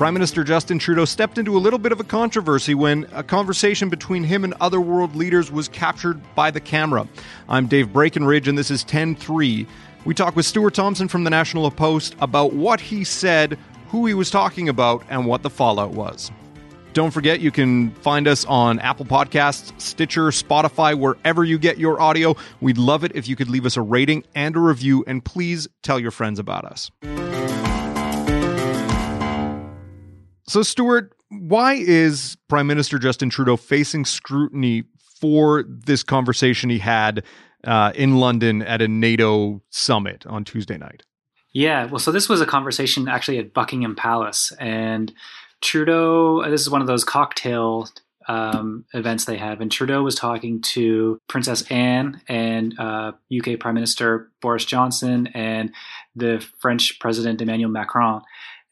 Prime Minister Justin Trudeau stepped into a little bit of a controversy when a conversation between him and other world leaders was captured by the camera. I'm Dave Breakenridge, and this is 10 3. We talk with Stuart Thompson from the National Post about what he said, who he was talking about, and what the fallout was. Don't forget, you can find us on Apple Podcasts, Stitcher, Spotify, wherever you get your audio. We'd love it if you could leave us a rating and a review, and please tell your friends about us. So, Stuart, why is Prime Minister Justin Trudeau facing scrutiny for this conversation he had uh, in London at a NATO summit on Tuesday night? Yeah, well, so this was a conversation actually at Buckingham Palace, and Trudeau. This is one of those cocktail um, events they have, and Trudeau was talking to Princess Anne and uh, UK Prime Minister Boris Johnson and the French President Emmanuel Macron,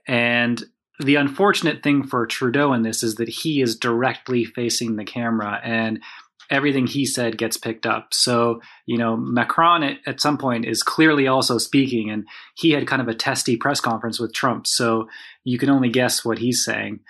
and the unfortunate thing for Trudeau in this is that he is directly facing the camera and everything he said gets picked up. So, you know, Macron at, at, some point is clearly also speaking, and he had kind of a testy press conference with Trump. So you can only guess what he's saying.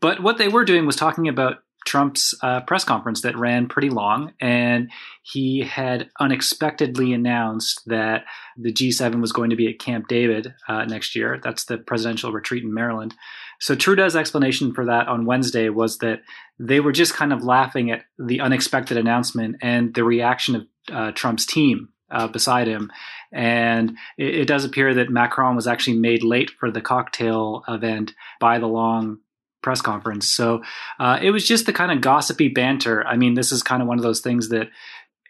But what they were doing was talking about Trump's uh, press conference that ran pretty long, and he had unexpectedly announced that the G7 was going to be at Camp David uh, next year. That's the presidential retreat in Maryland. So Trudeau's explanation for that on Wednesday was that they were just kind of laughing at the unexpected announcement and the reaction of uh, Trump's team uh, beside him. And it, it, does appear that Macron was actually made late for the cocktail event by the long press conference. So uh, it was just the kind of gossipy banter. I mean, this is kind of one of those things that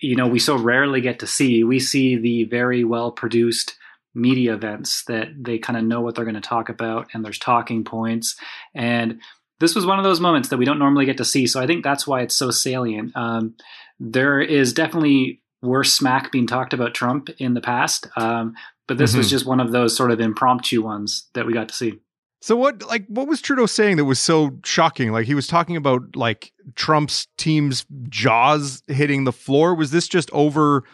you know we so rarely get to see. We see the very well produced media events that they kind of know what they're going to talk about and there's talking points and this was one of those moments that we don't normally get to see so i think that's why it's so salient um, there is definitely worse smack being talked about trump in the past um, but this mm-hmm. was just one of those sort of impromptu ones that we got to see so what like what was Trudeau saying that was so shocking? Like he was talking about like Trump's team's jaws hitting the floor. Was this just over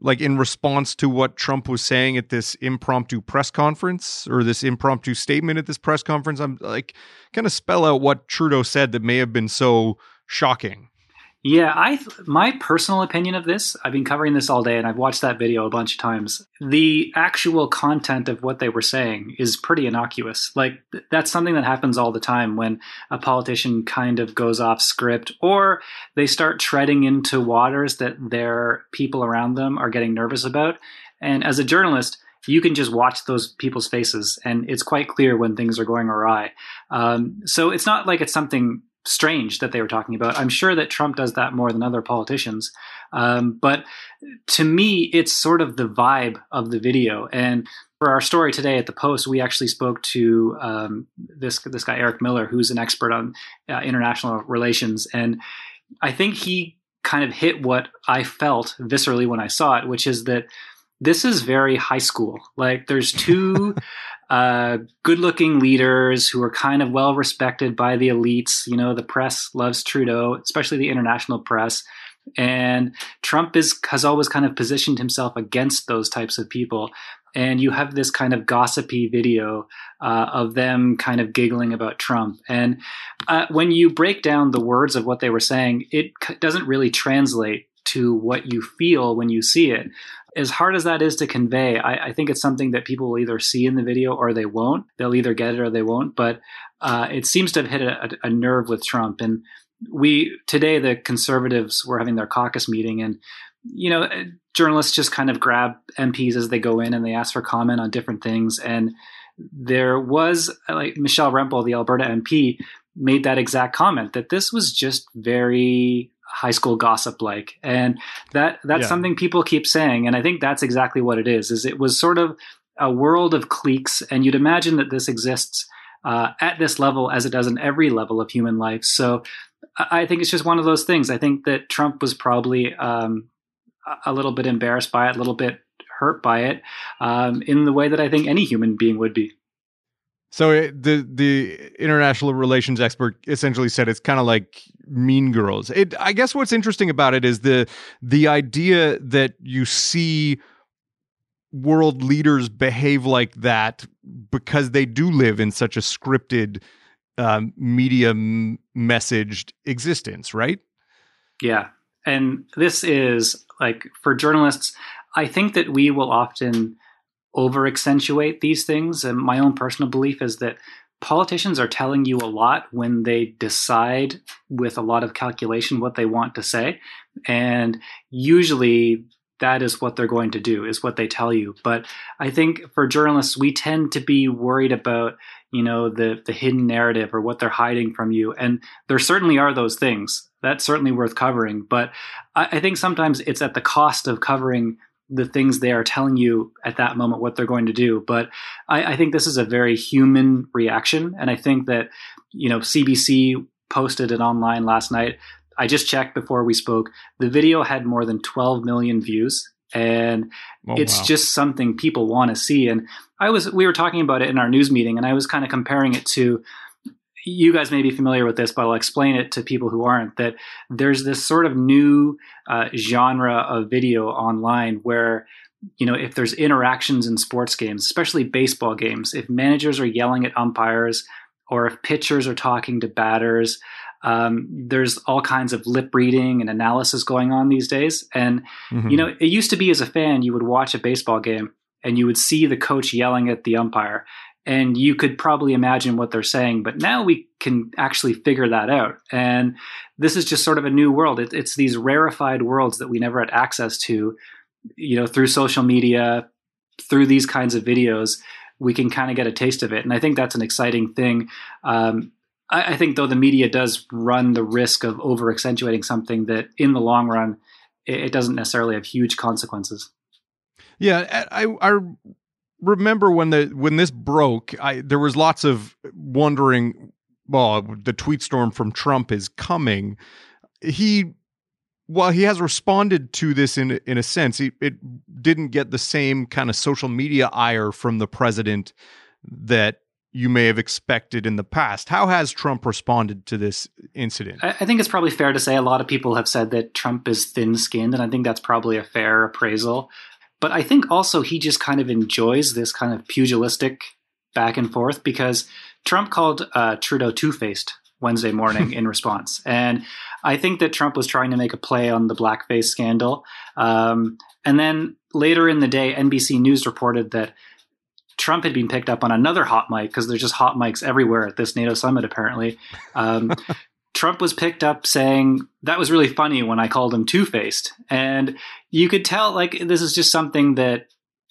like in response to what Trump was saying at this impromptu press conference or this impromptu statement at this press conference? I'm like kind of spell out what Trudeau said that may have been so shocking. Yeah, I my personal opinion of this, I've been covering this all day and I've watched that video a bunch of times. The actual content of what they were saying is pretty innocuous. Like that's something that happens all the time when a politician kind of goes off script or they start treading into waters that their people around them are getting nervous about. And as a journalist, you can just watch those people's faces and it's quite clear when things are going awry. Um, so it's not like it's something strange that they were talking about. I'm sure that Trump does that more than other politicians. Um, but to me, it's sort of the vibe of the video. And for our story today at the Post, we actually spoke to um, this this guy Eric Miller, who's an expert on uh, international relations, and I think he kind of hit what I felt viscerally when I saw it, which is that this is very high school. Like there's two uh, good looking leaders who are kind of well respected by the elites. You know, the press loves Trudeau, especially the international press. And Trump is has always kind of positioned himself against those types of people. And you have this kind of gossipy video uh, of them kind of giggling about Trump. And uh, when you break down the words of what they were saying, it doesn't really translate to what you feel when you see it as hard as that is to convey, I, I, think it's something that people will either see in the video or they won't. They'll either get it or they won't. But uh, it seems to have hit a, a, nerve with Trump. And we today, the conservatives were having their caucus meeting, and you know, journalists just kind of grab MPs as they go in and they ask for comment on different things. And there was like Michelle Rempel, the Alberta MP, made that exact comment that this was just very high school gossip like. And that that's yeah. something people keep saying and i think that's exactly what it is is it was sort of a world of cliques and you'd imagine that this exists uh, at this level as it does in every level of human life. So i think it's just one of those things. I think that trump was probably um, a little bit embarrassed by it a little bit hurt by it um, in the way that i think any human being would be so it, the the international relations expert essentially said it's kind of like Mean Girls. It I guess what's interesting about it is the the idea that you see world leaders behave like that because they do live in such a scripted um, media m- messaged existence, right? Yeah. And this is like for journalists, I think that we will often over accentuate these things. And my own personal belief is that politicians are telling you a lot when they decide with a lot of calculation what they want to say. And usually that is what they're going to do is what they tell you but i think for journalists we tend to be worried about you know the the hidden narrative or what they're hiding from you and there certainly are those things that's certainly worth covering but i, I think sometimes it's at the cost of covering the things they are telling you at that moment what they're going to do but I, I think this is a very human reaction and i think that you know cbc posted it online last night I just checked before we spoke. The video had more than 12 million views, and oh, it's wow. just something people want to see. And I was we were talking about it in our news meeting, and I was kind of comparing it to. You guys may be familiar with this, but I'll explain it to people who aren't. That there's this sort of new uh, genre of video online where you know, if there's interactions in sports games, especially baseball games, if managers are yelling at umpires or if pitchers are talking to batters, um, there's all kinds of lip reading and analysis going on these days. And, mm-hmm. you know, it used to be as a fan, you would watch a baseball game and you would see the coach yelling at the umpire and you could probably imagine what they're saying. But now we can actually figure that out. And this is just sort of a new world. It, it's these rarefied worlds that we never had access to, you know, through social media, through these kinds of videos. We can kind of get a taste of it. And I think that's an exciting thing. Um, I, I think though the media does run the risk of over accentuating something that in the long run it, it doesn't necessarily have huge consequences. Yeah, I I remember when the when this broke, I there was lots of wondering. Well, the tweet storm from Trump is coming. He, while he has responded to this in in a sense, he, it didn't get the same kind of social media ire from the president that you may have expected in the past. How has Trump responded to this incident? I think it's probably fair to say a lot of people have said that Trump is thin skinned, and I think that's probably a fair appraisal. But I think also he just kind of enjoys this kind of pugilistic back and forth because Trump called uh, Trudeau two faced Wednesday morning in response. And I think that Trump was trying to make a play on the blackface scandal. Um, and then later in the day, NBC News reported that Trump had been picked up on another hot mic because there's just hot mics everywhere at this NATO summit, apparently. Um, Trump was picked up saying that was really funny when I called him two faced. And you could tell, like, this is just something that,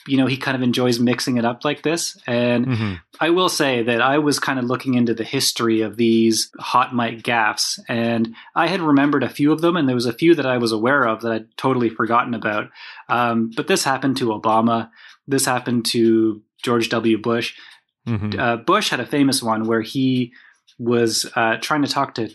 you know, he kind of enjoys mixing it up like this. And mm-hmm. I will say that I was kind of looking into the history of these hot mic gaffes. And I had remembered a few of them, and there was a few that I was aware of that I'd totally forgotten about. Um, but this happened to Obama. This happened to George W. Bush. Mm-hmm. Uh, Bush had a famous one where he was uh, trying to talk to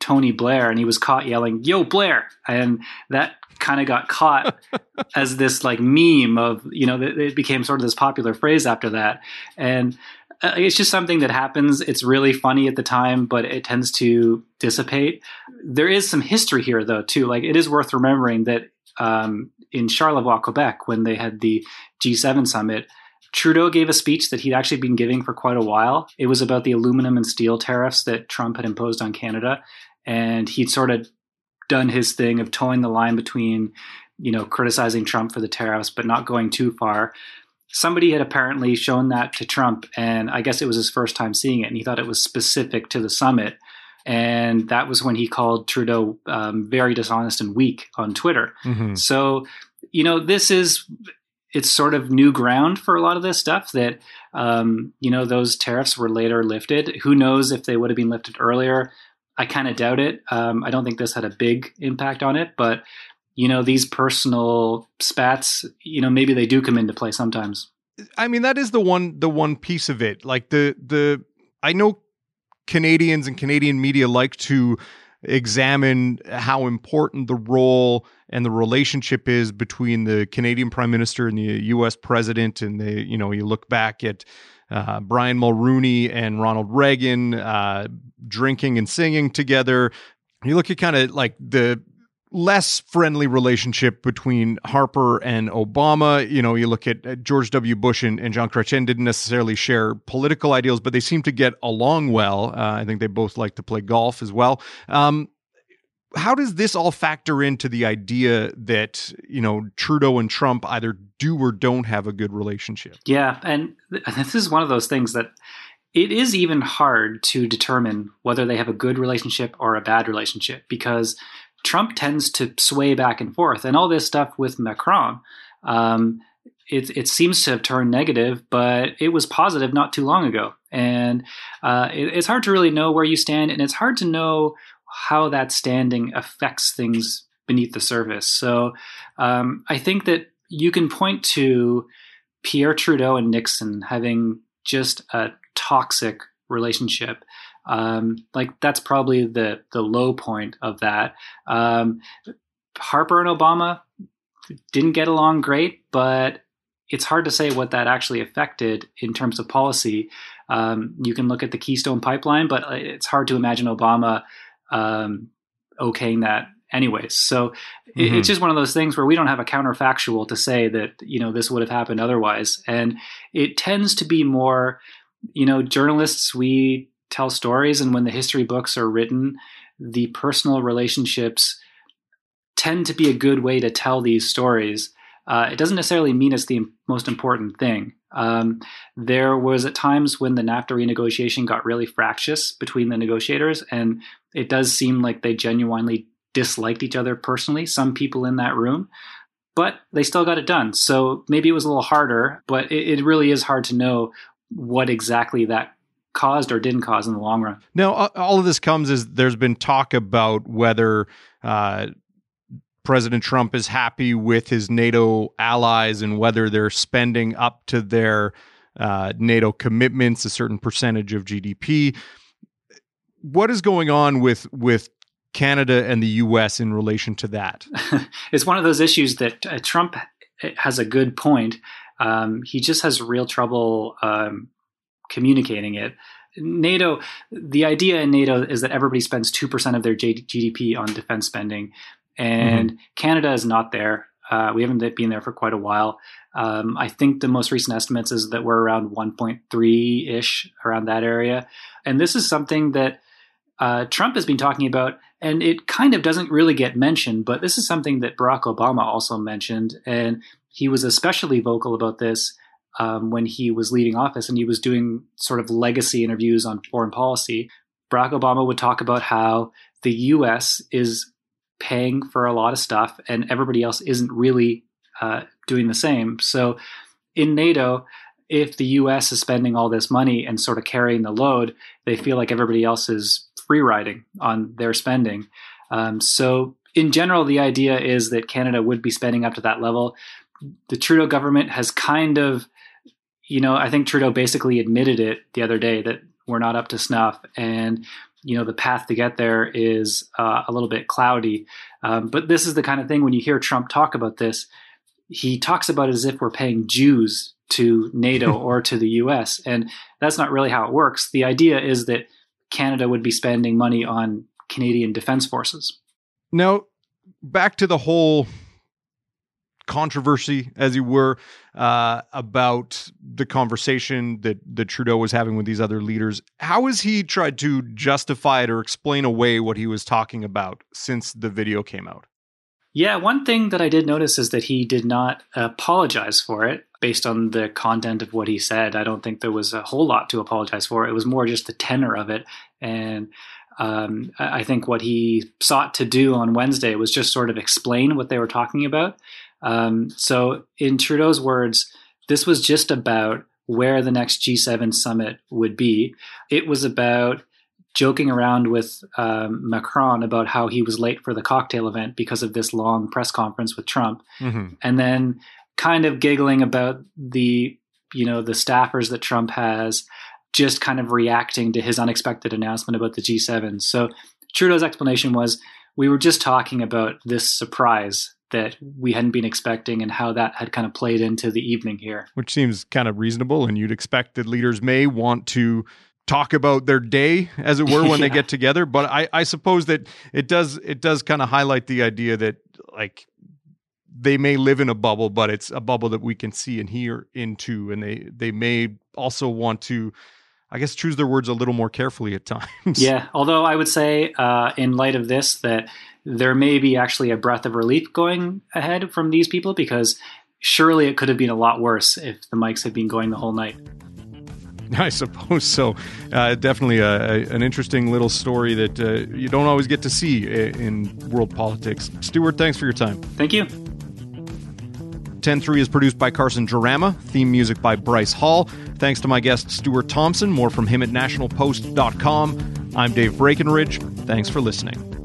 Tony Blair and he was caught yelling, Yo, Blair. And that kind of got caught as this like meme of, you know, it became sort of this popular phrase after that. And uh, it's just something that happens. It's really funny at the time, but it tends to dissipate. There is some history here, though, too. Like, it is worth remembering that um, in Charlevoix, Quebec, when they had the G7 summit, Trudeau gave a speech that he'd actually been giving for quite a while. It was about the aluminum and steel tariffs that Trump had imposed on Canada. And he'd sort of done his thing of towing the line between, you know, criticizing Trump for the tariffs, but not going too far. Somebody had apparently shown that to Trump, and I guess it was his first time seeing it, and he thought it was specific to the summit. And that was when he called Trudeau um, very dishonest and weak on Twitter. Mm-hmm. So, you know, this is it's sort of new ground for a lot of this stuff that um, you know those tariffs were later lifted. Who knows if they would have been lifted earlier? I kind of doubt it. Um, i don't think this had a big impact on it but you know these personal spats you know maybe they do come into play sometimes. I mean that is the one the one piece of it. Like the the i know canadians and canadian media like to examine how important the role and the relationship is between the Canadian Prime Minister and the U.S. President. And they, you know, you look back at uh, Brian Mulroney and Ronald Reagan uh, drinking and singing together. You look at kind of like the less friendly relationship between Harper and Obama. You know, you look at George W. Bush and, and Jean Chrétien didn't necessarily share political ideals, but they seem to get along well. Uh, I think they both like to play golf as well. Um, how does this all factor into the idea that you know Trudeau and Trump either do or don't have a good relationship? Yeah, and this is one of those things that it is even hard to determine whether they have a good relationship or a bad relationship because Trump tends to sway back and forth, and all this stuff with Macron. Um, it, it seems to have turned negative, but it was positive not too long ago. And uh, it, it's hard to really know where you stand, and it's hard to know how that standing affects things beneath the surface. So um, I think that you can point to Pierre Trudeau and Nixon having just a toxic relationship. Um, like that's probably the the low point of that. Um, Harper and Obama didn't get along great, but it's hard to say what that actually affected in terms of policy. Um, you can look at the Keystone Pipeline, but it's hard to imagine Obama um, okaying that anyways. So mm-hmm. it's just one of those things where we don't have a counterfactual to say that you know this would have happened otherwise, and it tends to be more, you know, journalists we tell stories, and when the history books are written, the personal relationships tend to be a good way to tell these stories. Uh, it doesn't necessarily mean it's the most important thing. Um, there was at times when the NAFTA renegotiation got really fractious between the negotiators, and it does seem like they genuinely disliked each other personally. Some people in that room, but they still got it done. So maybe it was a little harder, but it, it really is hard to know what exactly that caused or didn't cause in the long run. Now, all of this comes as there's been talk about whether. Uh, President Trump is happy with his NATO allies and whether they're spending up to their uh, NATO commitments, a certain percentage of GDP. What is going on with with Canada and the U.S. in relation to that? it's one of those issues that uh, Trump has a good point. Um, he just has real trouble um, communicating it. NATO, the idea in NATO is that everybody spends 2% of their GDP on defense spending and mm-hmm. Canada is not there. Uh, we haven't been there for quite a while. Um, I think the most recent estimates is that we're around 1.3 ish, around that area. And this is something that uh, Trump has been talking about, and it kind of doesn't really get mentioned, but this is something that Barack Obama also mentioned. And he was especially vocal about this um, when he was leading office and he was doing sort of legacy interviews on foreign policy. Barack Obama would talk about how the US is paying for a lot of stuff and everybody else isn't really uh, doing the same. So in NATO, if the US is spending all this money and sort of carrying the load, they feel like everybody else is free riding on their spending. Um, so, in general, the idea is that Canada would be spending up to that level. The Trudeau government has kind of, you know, I think Trudeau basically admitted it the other day that we're not up to snuff. And you know the path to get there is uh, a little bit cloudy. Um, but this is the kind of thing when you hear Trump talk about this, he talks about it as if we're paying dues to NATO or to the U.S. and that's not really how it works. The idea is that Canada would be spending money on Canadian defense forces. Now, back to the whole controversy, as you were, uh, about the conversation that, that Trudeau was having with these other leaders. How has he tried to justify it or explain away what he was talking about since the video came out? Yeah, one thing that I did notice is that he did not apologize for it based on the content of what he said. I don't think there was a whole lot to apologize for. It was more just the tenor of it. And um, I think what he sought to do on Wednesday was just sort of explain what they were talking about. Um, so, in Trudeau's words, this was just about where the next G7 summit would be. It was about joking around with um, Macron about how he was late for the cocktail event because of this long press conference with Trump, mm-hmm. and then kind of giggling about the you know the staffers that Trump has, just kind of reacting to his unexpected announcement about the G7. So Trudeau's explanation was, we were just talking about this surprise that we hadn't been expecting and how that had kind of played into the evening here. Which seems kind of reasonable. And you'd expect that leaders may want to talk about their day as it were when yeah. they get together but i i suppose that it does it does kind of highlight the idea that like they may live in a bubble but it's a bubble that we can see and hear into and they they may also want to I guess choose their words a little more carefully at times. Yeah, although I would say, uh, in light of this, that there may be actually a breath of relief going ahead from these people because surely it could have been a lot worse if the mics had been going the whole night. I suppose so. Uh, definitely a, a, an interesting little story that uh, you don't always get to see in world politics. Stuart, thanks for your time. Thank you. 10.3 is produced by Carson Jerema, theme music by Bryce Hall. Thanks to my guest, Stuart Thompson. More from him at nationalpost.com. I'm Dave Breakenridge. Thanks for listening.